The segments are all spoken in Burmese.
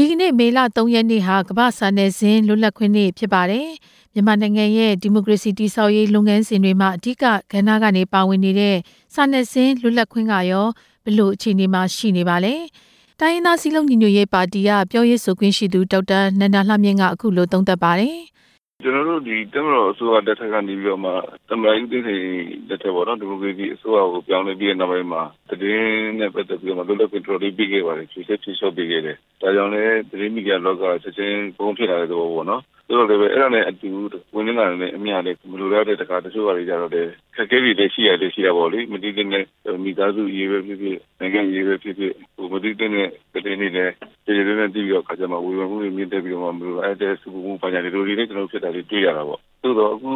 ဒီကနေ့မေလ3ရက်နေ့ဟာကမ္ဘာစာနယ်ဇင်းလွတ်လပ်ခွင့်နေ့ဖြစ်ပါတယ်မြန်မာနိုင်ငံရဲ့ဒီမိုကရေစီတည်ဆောက်ရေးလုပ်ငန်းစဉ်တွေမှာအဓိကကဏ္ဍကနေပါဝင်နေတဲ့စာနယ်ဇင်းလွတ်လပ်ခွင့်ကရောဘလို့အခြေအနေမှာရှိနေပါလဲတိုင်းရင်းသားစည်းလုံးညီညွတ်ရေးပါတီကပြောရေးဆိုခွင့်ရှိသူဒေါက်တာနန္ဒာလှမြင့်ကအခုလိုသုံးသပ်ပါတယ် ကျွန်တော်တို့ဒီတမတော်အစိုးရတက်ထက်ကနေပြီးတော့မှတမန်ရေးသိသိတက်ထက်ပေါ့နော် ဒီမိုကရေစီအစိုးရကို ပြောင်းလဲပြီးတဲ့နောက်ပိုင်းမှာတည်င်းနဲ့ပတ်သက်ပြီးတော့မှလွတ်လပ်ခွင့် တော်လေးပြီးခဲ့ပါတယ်ချွေဆက်ချွေလျှော့ပြီးခဲ့တယ် ဒါကြောင့်လည်း သတင်းမီဒီယာလောက ချက်ချင်းပုံဖြစ်လာတဲ့သဘောပေါ့နော် ဆိုတော့လည်းအဲ့ဒါနဲ့အတူဝင်နေတာလည်းအများလည်းမလိုရတဲ့တခါတချို့ဟာတွေကြတော့လည်းခက်ခဲတွေလည်းရှိရတယ်ရှိတာပေါ့လေမတည်တဲ့မိသားစုရေးပဲဖြစ်ဖြစ်နိုင်ငံရေးပဲဖြစ်ဖြစ်ဟိုမတည်တဲ့တဲ့နေလည်းဒီလိုနဲ့တည်ပြီးတော့ခါကြမှာဝေဖန်မှုတွေမြင့်တက်ပြီးတော့မှမလိုအဲ့တဲ့စုပုံပညာတွေလိုတွေလည်းကျွန်တော်ဖြစ်တာတွေတွေ့ရတာပေါ့သို့တော့အခု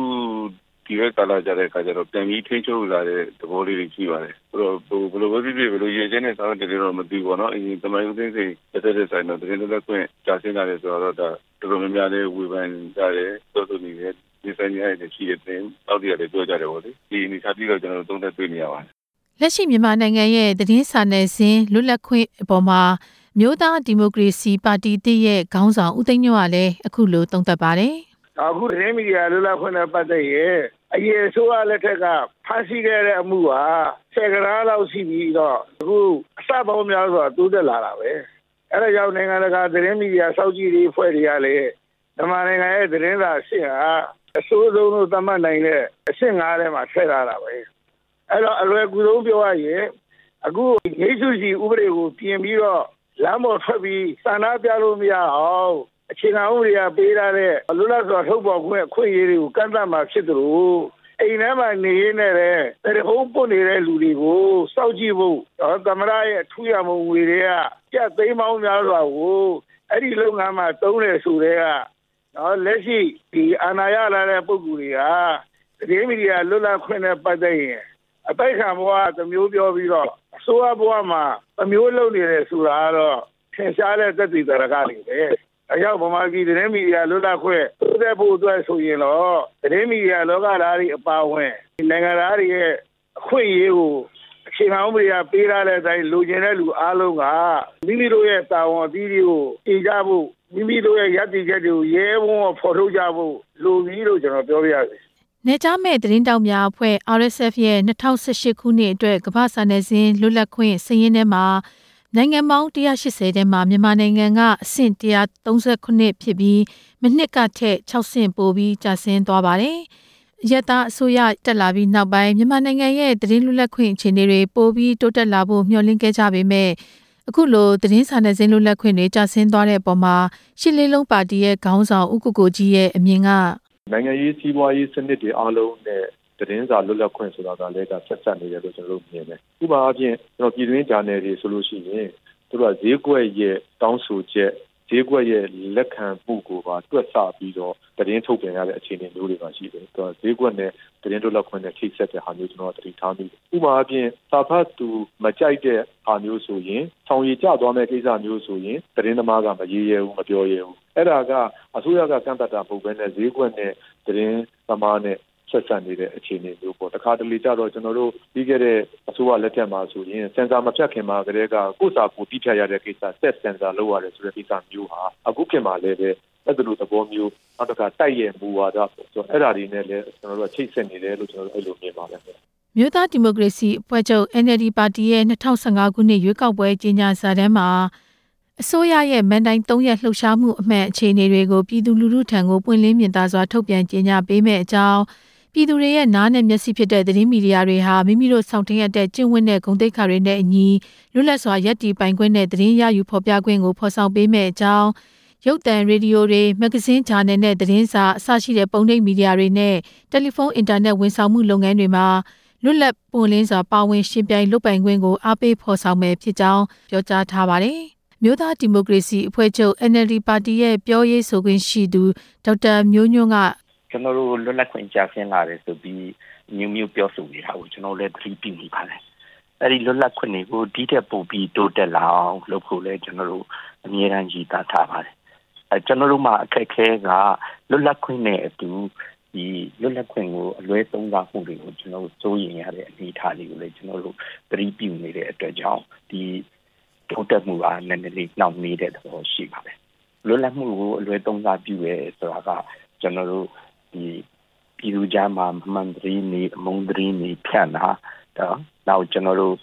ဒီဘက်ကာလာကြတဲ့အခါကျတော့ပြန်ပြီးထိန်းချုပ်လာတဲ့သဘောလေးတွေရှိပါတယ်။အဲ့တော့ဘယ်လိုပဲဖြစ်ဖြစ်ဘယ်လိုရည်ချင်းနဲ့ဆောင်တယ်လို့မသိဘူးပေါ့နော်။အရင်တမိုင်းဦးသိန်းစိန်တက်တဲ့ဆိုင်တော့တကယ်လည်းကွင့်ကြာဆင်းလာတယ်ဆိုတော့ဒါတော်တော်များများလေးဝေဖန်ကြတယ်သို့ဆိုနေတယ်ဒီဆိုင်ရတဲ့ရှိတဲ့တင်တောက်တရတယ်ပြောကြတယ်ပေါ့လေ။ဒီအနေထားပြီးတော့ကျွန်တော်တို့သုံးသပ်တွေ့နေရပါတယ်။လက်ရှိမြန်မာနိုင်ငံရဲ့သတင်းစာနယ်ဇင်းလွတ်လပ်ခွင့်အပေါ်မှာမြို့သားဒီမိုကရေစီပါတီတရဲ့ခေါင်းဆောင်ဦးသိန်းညွန့်ကလည်းအခုလိုသုံးသပ်ပါတယ်။ အခုသတင်းမီဒီယာလွတ်လပ်ခွင့်နဲ့ပတ်သက်ရင်အရင်အစိုးရလက်ထက်ကဖမ်းဆီးခဲ့တဲ့အမှုဟာဆယ်ကရာလောက်ရှိပြီးတော့အခုအစပေါင်းများစွာတိုးတက်လာတာပဲအဲဒါကြောင့်နိုင်ငံတကာသတင်းမီဒီယာစောင့်ကြည့်ရေးဖွဲ့တွေကလည်းမြန်မာနိုင်ငံရဲ့သတင်းစာအဆင့်ဟာအဆိုးဆုံးလို့သတ်မှတ်နိုင်တဲ့အဆင့်၅ထဲမှာထည့်ထားတာပဲအဲ့တော့အလွယ်ကူဆုံးပြောရရင်အခုငိတ်ဆုစီဥပဒေကိုပြင်ပြီးတော့လမ်းပေါ်ထွက်ပြီးစာနာပြလို့မရအောင် အခြေခံဥပဒေကပေးထားတဲ့လွတ်လပ်စွာထုတ်ဖော်ခွင့်အခွင့်အရေးတွေကိုကန့်သတ်မှာဖြစ်တယ်လို့အိမ်ထဲမှာနေရင်းနဲ့လည်းတရဟုံးပုတ်နေတဲ့လူတွေကိုစောက်ကြည့်ဖို့သမရရဲ့ထူရမုံငွေတွေကကြက်သိမ်းပေါင်းများစွာကိုအဲ့ဒီလုပ်ငန်းမှာတုံးတယ်ဆိုတဲ့ကနော်လက်ရှိဒီအာဏာရလာတဲ့ပုဂ္ဂိုလ်တွေကသတင်းမီဒီယာလွတ်လပ်ခွင့်နဲ့ပတ်သက်ရင်အတိုက်ခံဘဝသမျိုးပြောပြီးတော့အစိုးရဘဝမှာသမျိုးလုပ်နေတယ်ဆိုတာကတော့ထင်ရှားတဲ့သက်သေတရကတွေပဲ အရောက်ဗမာပြည်သတင်းမီဒီယာလွတ်လပ်ခွင့်သိတဲ့ဖို့အတွက်ဆိုရင်တော့သတင်းမီဒီယာလောကသားတွေအပါအဝင်နိုင်ငံသားတွေရဲ့အခွင့်အရေးကိုအခြေခံဥပဒေကပေးထားတဲ့အတိုင်းလူကျင်တဲ့လူအားလုံးကမိမိတို့ရဲ့တာဝန်အသီးတွေကိုအေးကြဖို့မိမိတို့ရဲ့ရည်တည်ချက်တွေကိုရဲဝံ့ဖော်ထုတ်ကြဖို့လူကြီးလို့ကျွန်တော်ပြောပြရစီနေကြမဲ့သတင်းတောက်များအဖွဲ့ RSF ရဲ့2018ခုနှစ်အတွက်ကမ္ဘာစာနယ်ဇင်းလွတ်လပ်ခွင့်စည်ရင်းထဲမှာ နိုင်ငံပေါင်း180ထဲမှာမြန်မာနိုင်ငံကအဆင့်139ဖြစ်ပြီးမနှစ်ကထက်6ဆင့်ပိုပြီးကျဆင်းသွားပါတယ်။ရတာအစိုးရတက်လာပြီးနောက်ပိုင်းမြန်မာနိုင်ငံရဲ့သတင်းလွတ်လပ်ခွင့်အခြေအနေတွေပိုပြီးတိုးတက်လာဖို့မျှော်လင့်ခဲ့ကြပေမဲ့အခုလိုသတင်းစာနယ်ဇင်းလွတ်လပ်ခွင့်တွေကျဆင်းသွားတဲ့အပေါ်မှာရှစ်လေးလုံးပါတီရဲ့ခေါင်းဆောင်ဦးကိုကိုကြီးရဲ့အမြင်ကနိုင်ငံရေးစီးပွားရေးစနစ်တွေအားလုံးနဲ့ သတင်းစာလွတ်လပ်ခွင့်ဆိုတာကလည်းဒါဆက်ဆက်နေတယ်လို့ကျွန်တော်တို့မြင်တယ်။ဥပမာအပြင်ကျွန်တော်ပြည်တွင်းဂျာနယ်တွေဆိုလို့ရှိရင်သူတို့ကဈေးကွက်ရဲ့တောင်းဆိုချက်ဈေးကွက်ရဲ့လက်ခံမှုကိုပါတွက်ဆပြီးတော့သတင်းထုတ်ပြန်ရတဲ့အခြေအနေမျိုးတွေပါရှိတယ်။သူကဈေးကွက်နဲ့သတင်းလွတ်လပ်ခွင့်နဲ့ထိစပ်တဲ့ဟာမျိုးကျွန်တော်တတိထားမိတယ်။ဥပမာအပြင်စာဖတ်သူမကြိုက်တဲ့ဟာမျိုးဆိုရင်ဆောင်ရည်ကျသွားမဲ့ကိစ္စမျိုးဆိုရင်သတင်းသမားကမရေးရဘူးမပြောရဘူး။အဲ့ဒါကအစိုးရကကန့်တတ်တာပုံပဲနဲ့ဈေးကွက်နဲ့သတင်းသမားနဲ့ ဆက်ဆံနေတဲ့အခြေအနေမျိုးပေါ့တခါတလေကြတော့ကျွန်တော်တို့ပြီးခဲ့တဲ့အစိုးရလက်ထက်မှာဆိုရင်စင်ဆာမဖြတ်ခင်မှာကတည်းကကိုယ်စာကိုတိဖြတ်ရတဲ့ကိစ္စဆက်စင်ဆာလုပ်ရတယ်ဆိုတဲ့ကိစ္စမျိုးဟာအခုခင်မှာလည်းပဲအဲ့ဒါလိုသဘောမျိုးနောက်တစ်ခါတိုက်ရဲ့မူဝါဒပေါ့ဆိုတော့အဲ့ဒါတွေနဲ့လည်းကျွန်တော်တို့ချိတ်ဆက်နေတယ်လို့ကျွန်တော်တို့အဲ့လိုမြင်ပါတယ်မြို့သားဒီမိုကရေစီအဖွဲ့ချုပ် NLD ပါတီရဲ့2015ခုနှစ်ရွေးကောက်ပွဲကြီးညာစာတမ်းမှာအစိုးရရဲ့မန်တိုင်း၃ရက်လှုပ်ရှားမှုအမှန်အခြေအနေတွေကိုပြည်သူလူထုထံကိုပွင့်လင်းမြင်သာစွာထုတ်ပြန်ကြေညာပေးမယ့်အကြောင်း ပြည်သူတွေရဲ့နားနဲ့မျက်စိဖြစ်တဲ့သတင်းမီဒီယာတွေဟာမိမိတို့ဆောင်တင်ရတဲ့ကျင့်ဝတ်တဲ့ဂုဏ်သိက္ခာတွေနဲ့အညီလွတ်လပ်စွာယက်တီပိုင်ခွင့်နဲ့သတင်းရယူဖော်ပြခွင့်ကိုဖော်ဆောင်ပေးမယ့်အကြောင်းရုပ်သံရေဒီယိုတွေမဂ္ဂဇင်းဂျာနယ်နဲ့သတင်းစာအစရှိတဲ့ပုံနှိပ်မီဒီယာတွေနဲ့တယ်လီဖုန်းအင်တာနက်ဝန်ဆောင်မှုလုပ်ငန်းတွေမှာလွတ်လပ်ပွင့်လင်းစွာပါဝင်ရှင်ပြိုင်လုပ်ပိုင်ခွင့်ကိုအားပေးဖော်ဆောင်မယ်ဖြစ်ကြောင်းပြောကြားထားပါတယ်။မြို့သားဒီမိုကရေစီအဖွဲ့ချုပ် NLD ပါတီရဲ့ပြောရေးဆိုခွင့်ရှိသူဒေါက်တာမျိုးညွန့်က ကျွန်တော်တို့လွတ်လပ်ခွင့်ကြာဆင်းလာတယ်ဆိုပြီးမျိုးမျိုးပြောဆိုနေတာကိုကျွန်တော်လည်းသတိပြုနေပါတယ်အဲ့ဒီလွတ်လပ်ခွင့်တွေကိုဒီထက်ပိုပြီးတိုးတက်လာအောင်လုပ်ဖို့လည်းကျွန်တော်တို့အမြဲတမ်းရည်သားထားပါတယ်အဲကျွန်တော်တို့မှာအခက်အခဲကလွတ်လပ်ခွင့်နဲ့အတူဒီလွတ်လပ်ခွင့်ကိုအလွဲသုံးစားမှုတွေကိုကျွန်တော်တို့စိုးရင်ရတဲ့အနေအထားတွေကိုလည်းကျွန်တော်တို့သတိပြုနေတဲ့အတွက်ကြောင့်ဒီတတိုးတက်မှုကနည်းနည်းလေးနှောင့်နှေးတဲ့သဘောရှိပါတယ်လွတ်လပ်မှုကိုအလွယ်သုံးစားပြုရဲဆိုတာကကျွန်တော်တို့ ဒီပြည်သူကြားမှာမှန်သတင်းနေအမုန်းသတင်းနေဖြန့်တာတော့နောက်ကျွန်တော်တို့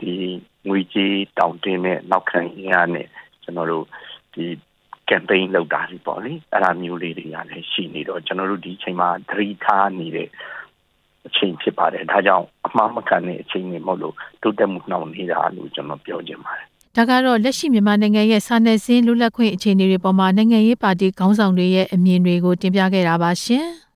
ဒီငွေကြေးတောင်းတင်းတဲ့နောက်ခံရနဲ့ကျွန်တော်တို့ဒီ campaign လုပ်တာဒီပေါ့လေအဲ့ဒါမျိုးလေးတွေကလည်းရှိနေတော့ကျွန်တော်တို့ဒီအချိန်မှာသတိထားနေတဲ့အချိန်ဖြစ်ပါတယ်ဒါကြောင့်အမှားမခံတဲ့အချိန်တွေမဟုတ်လို့တိုးတက်မှုနှောင့်နှေးတာလို့ကျွန်တော်ပြောချင်ပါတယ် ဒါကတော့လက်ရှိမြန်မာနိုင်ငံရဲ့စာနယ်ဇင်းလွတ်လပ်ခွင့်အခြေအနေတွေပေါ်မှာနိုင်ငံရေးပါတီခေါင်းဆောင်တွေရဲ့အမြင်တွေကိုတင်ပြခဲ့တာပါရှင်။